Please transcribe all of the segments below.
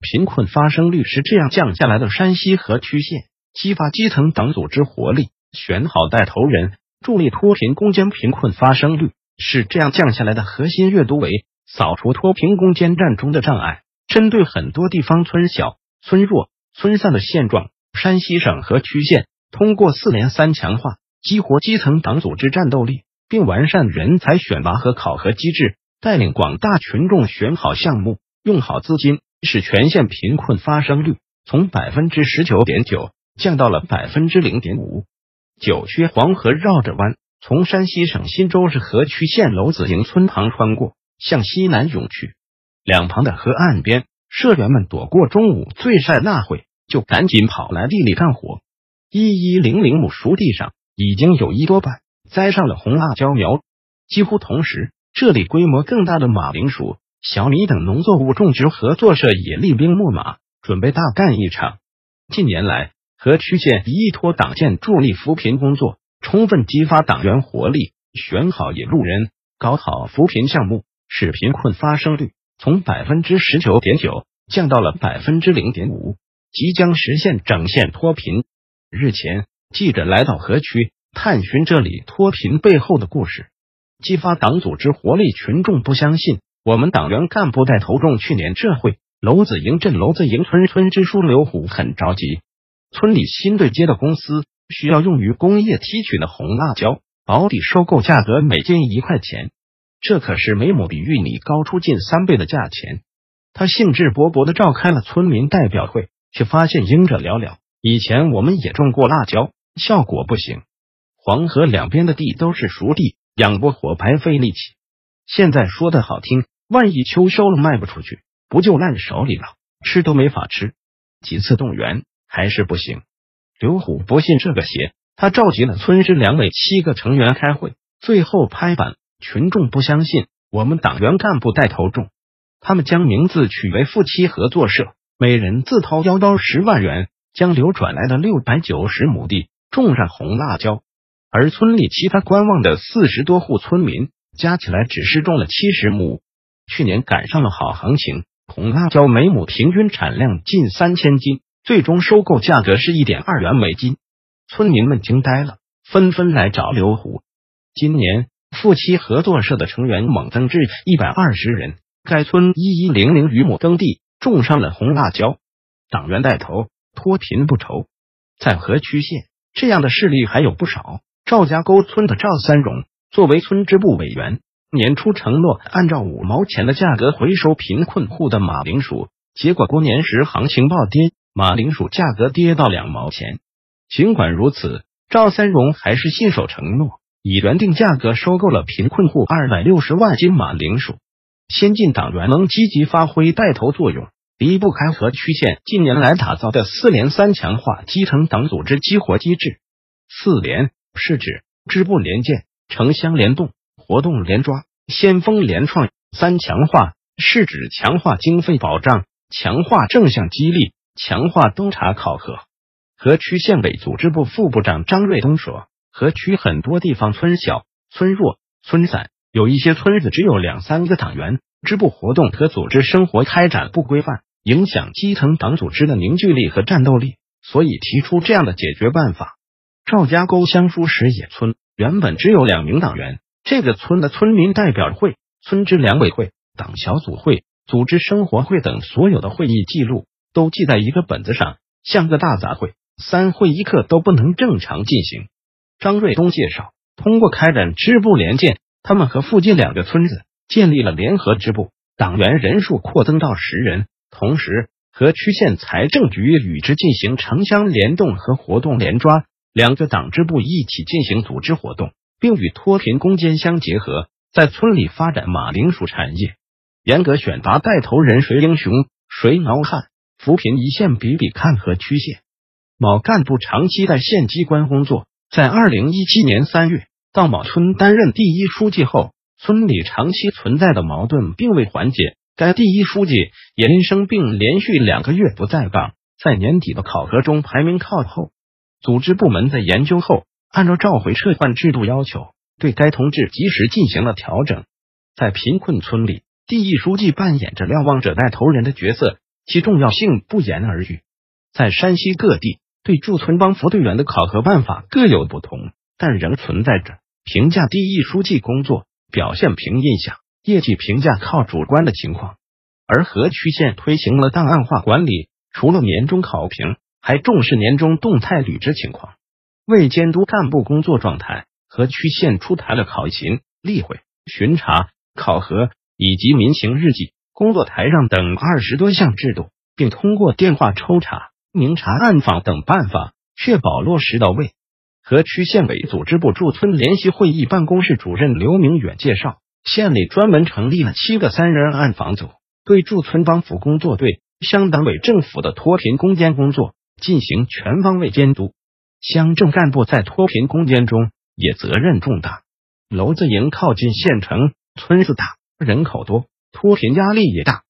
贫困发生率是这样降下来的。山西河曲县激发基层党组织活力，选好带头人，助力脱贫攻坚。贫困发生率是这样降下来的。核心阅读为扫除脱贫攻坚战中的障碍，针对很多地方村小、村弱、村散的现状，山西省河曲县通过四连三强化，激活基层党组织战斗力，并完善人才选拔和考核机制，带领广大群众选好项目，用好资金。使全县贫困发生率从百分之十九点九降到了百分之零点五。九曲黄河绕着弯，从山西省忻州市河曲县娄子营村旁穿过，向西南涌去。两旁的河岸边，社员们躲过中午最晒那会，就赶紧跑来地里干活。一一零零亩熟地上，已经有一多半栽上了红辣椒苗。几乎同时，这里规模更大的马铃薯。小米等农作物种植合作社也厉兵秣马，准备大干一场。近年来，河曲县依托党建助力扶贫工作，充分激发党员活力，选好引路人，搞好扶贫项目，使贫困发生率从百分之十九点九降到了百分之零点五，即将实现整县脱贫。日前，记者来到河曲，探寻这里脱贫背后的故事，激发党组织活力。群众不相信。我们党员干部带头种。去年这会，娄子营镇娄子营村村支书刘虎很着急。村里新对接的公司需要用于工业提取的红辣椒，保底收购价格每斤一块钱，这可是每亩比玉米高出近三倍的价钱。他兴致勃勃的召开了村民代表会，却发现应者寥寥。以前我们也种过辣椒，效果不行。黄河两边的地都是熟地，养不活白费力气。现在说的好听。万一秋收了卖不出去，不就烂手里了？吃都没法吃。几次动员还是不行。刘虎不信这个邪，他召集了村支两委七个成员开会，最后拍板。群众不相信，我们党员干部带头种。他们将名字取为夫妻合作社，每人自掏腰包十万元，将流转来的六百九十亩地种上红辣椒。而村里其他观望的四十多户村民，加起来只是种了七十亩。去年赶上了好行情，红辣椒每亩平均产量近三千斤，最终收购价格是一点二元每斤。村民们惊呆了，纷纷来找刘虎。今年夫妻合作社的成员猛增至一百二十人，该村一一零零余亩耕地种上了红辣椒。党员带头脱贫不愁，在河曲县这样的事例还有不少。赵家沟村的赵三荣作为村支部委员。年初承诺按照五毛钱的价格回收贫困户的马铃薯，结果过年时行情暴跌，马铃薯价格跌到两毛钱。尽管如此，赵三荣还是信守承诺，以原定价格收购了贫困户二百六十万斤马铃薯。先进党员能积极发挥带头作用，离不开河曲县近年来打造的四连三强化基层党组织激活机制。四连是指支部联建、城乡联动。活动连抓、先锋联创三强化是指强化经费保障、强化正向激励、强化督查考核。河曲县委组织部副部长张瑞东说：“河曲很多地方村小、村弱、村散，有一些村子只有两三个党员，支部活动和组织生活开展不规范，影响基层党组织的凝聚力和战斗力，所以提出这样的解决办法。”赵家沟乡书石野村原本只有两名党员。这个村的村民代表会、村支两委会、党小组会、组织生活会等所有的会议记录都记在一个本子上，像个大杂烩，三会一刻都不能正常进行。张瑞东介绍，通过开展支部联建，他们和附近两个村子建立了联合支部，党员人数扩增到十人。同时，和区县财政局与之进行城乡联动和活动联抓，两个党支部一起进行组织活动。并与脱贫攻坚相结合，在村里发展马铃薯产业，严格选拔带头人、谁英雄、谁挠汉扶贫一线比比看和曲线。某干部长期在县机关工作，在二零一七年三月到某村担任第一书记后，村里长期存在的矛盾并未缓解。该第一书记也因生病连续两个月不在岗，在年底的考核中排名靠后。组织部门在研究后，按照召回撤换制度要求，对该同志及时进行了调整。在贫困村里，第一书记扮演着瞭望者、带头人的角色，其重要性不言而喻。在山西各地。对驻村帮扶队员的考核办法各有不同，但仍存在着评价第一书记工作表现凭印象、业绩评价靠主观的情况。而河曲县推行了档案化管理，除了年终考评，还重视年终动态履职情况。为监督干部工作状态，和区县出台了考勤、例会、巡查、考核以及民情日记、工作台上等二十多项制度，并通过电话抽查。明察暗访等办法，确保落实到位。和区县委组织部驻村联席会议办公室主任刘明远介绍，县里专门成立了七个三人暗访组，对驻村帮扶工作队、乡党委政府的脱贫攻坚工作进行全方位监督。乡镇干部在脱贫攻坚中也责任重大。娄子营靠近县城，村子大，人口多，脱贫压力也大。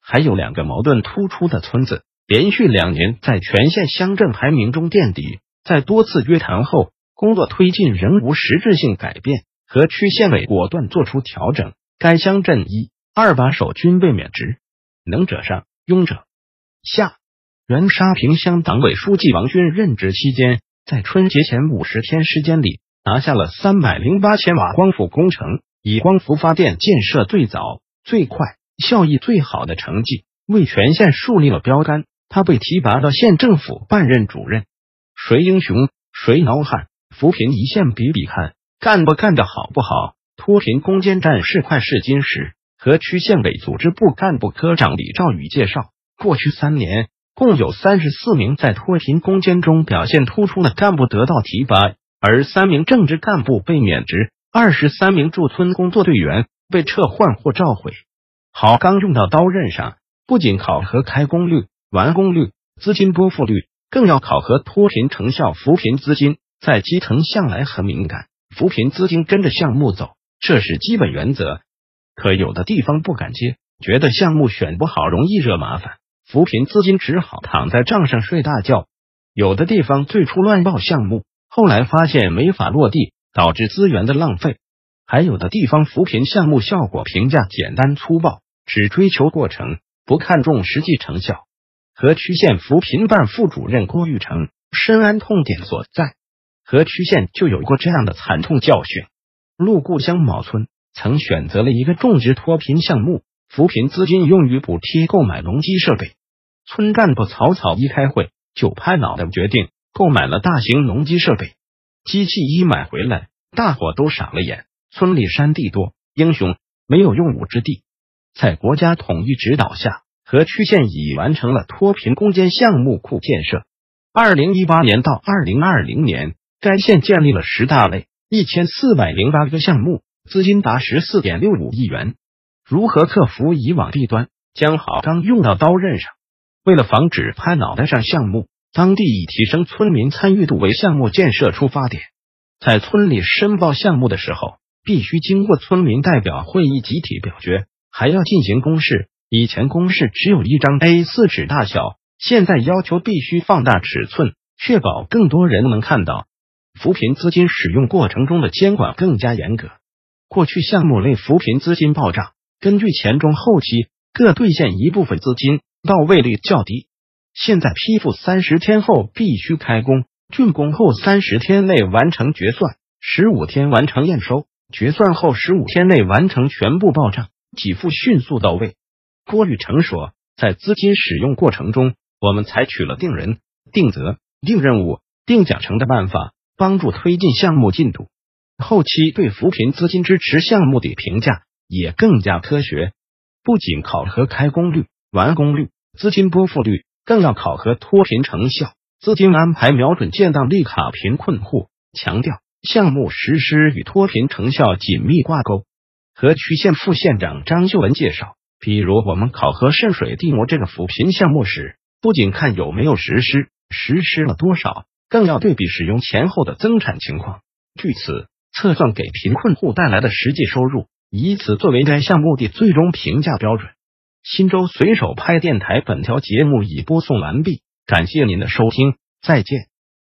还有两个矛盾突出的村子。连续两年在全县乡镇排名中垫底，在多次约谈后，工作推进仍无实质性改变。和区县委果断作出调整，该乡镇一二把手均被免职。能者上，庸者下。原沙坪乡党委书记王军任职期间，在春节前五十天时间里，拿下了三百零八千瓦光伏工程，以光伏发电建设最早、最快、效益最好的成绩，为全县树立了标杆。他被提拔到县政府办任主任，谁英雄谁孬汉？扶贫一线比比看，干不干得好不好？脱贫攻坚战是块试金石？和区县委组织部干部科长李兆宇介绍，过去三年共有三十四名在脱贫攻坚中表现突出的干部得到提拔，而三名正职干部被免职，二十三名驻村工作队员被撤换或召回。好钢用到刀刃上，不仅考核开工率。完工率、资金拨付率，更要考核脱贫成效。扶贫资金在基层向来很敏感，扶贫资金跟着项目走，这是基本原则。可有的地方不敢接，觉得项目选不好，容易惹麻烦，扶贫资金只好躺在账上睡大觉。有的地方最初乱报项目，后来发现没法落地，导致资源的浪费。还有的地方扶贫项目效果评价简单粗暴，只追求过程，不看重实际成效。河曲县扶贫办副主任郭玉成深谙痛点所在，河曲县就有过这样的惨痛教训。陆固乡某村曾选择了一个种植脱贫项目，扶贫资金用于补贴购买农机设备。村干部草草一开会，就拍脑袋决定购买了大型农机设备。机器一买回来，大伙都傻了眼。村里山地多，英雄没有用武之地，在国家统一指导下。河曲县已完成了脱贫攻坚项目库建设。二零一八年到二零二零年，该县建立了十大类一千四百零八个项目，资金达十四点六五亿元。如何克服以往弊端，将好钢用到刀刃上？为了防止拍脑袋上项目，当地以提升村民参与度为项目建设出发点。在村里申报项目的时候，必须经过村民代表会议集体表决，还要进行公示。以前公示只有一张 A 四纸大小，现在要求必须放大尺寸，确保更多人能看到。扶贫资金使用过程中的监管更加严格。过去项目类扶贫资金报账，根据前中后期各兑现一部分资金，到位率较低。现在批复三十天后必须开工，竣工后三十天内完成决算，十五天完成验收，决算后十五天内完成全部报账，给付迅速到位。郭玉成说，在资金使用过程中，我们采取了定人、定责、定任务、定奖惩的办法，帮助推进项目进度。后期对扶贫资金支持项目的评价也更加科学，不仅考核开工率、完工率、资金拨付率，更要考核脱贫成效。资金安排瞄准建档立卡贫困户，强调项目实施与脱贫成效紧密挂钩。和区县副县长张秀文介绍。比如，我们考核渗水地膜这个扶贫项目时，不仅看有没有实施，实施了多少，更要对比使用前后的增产情况，据此测算给贫困户带来的实际收入，以此作为该项目的最终评价标准。新州随手拍电台本条节目已播送完毕，感谢您的收听，再见。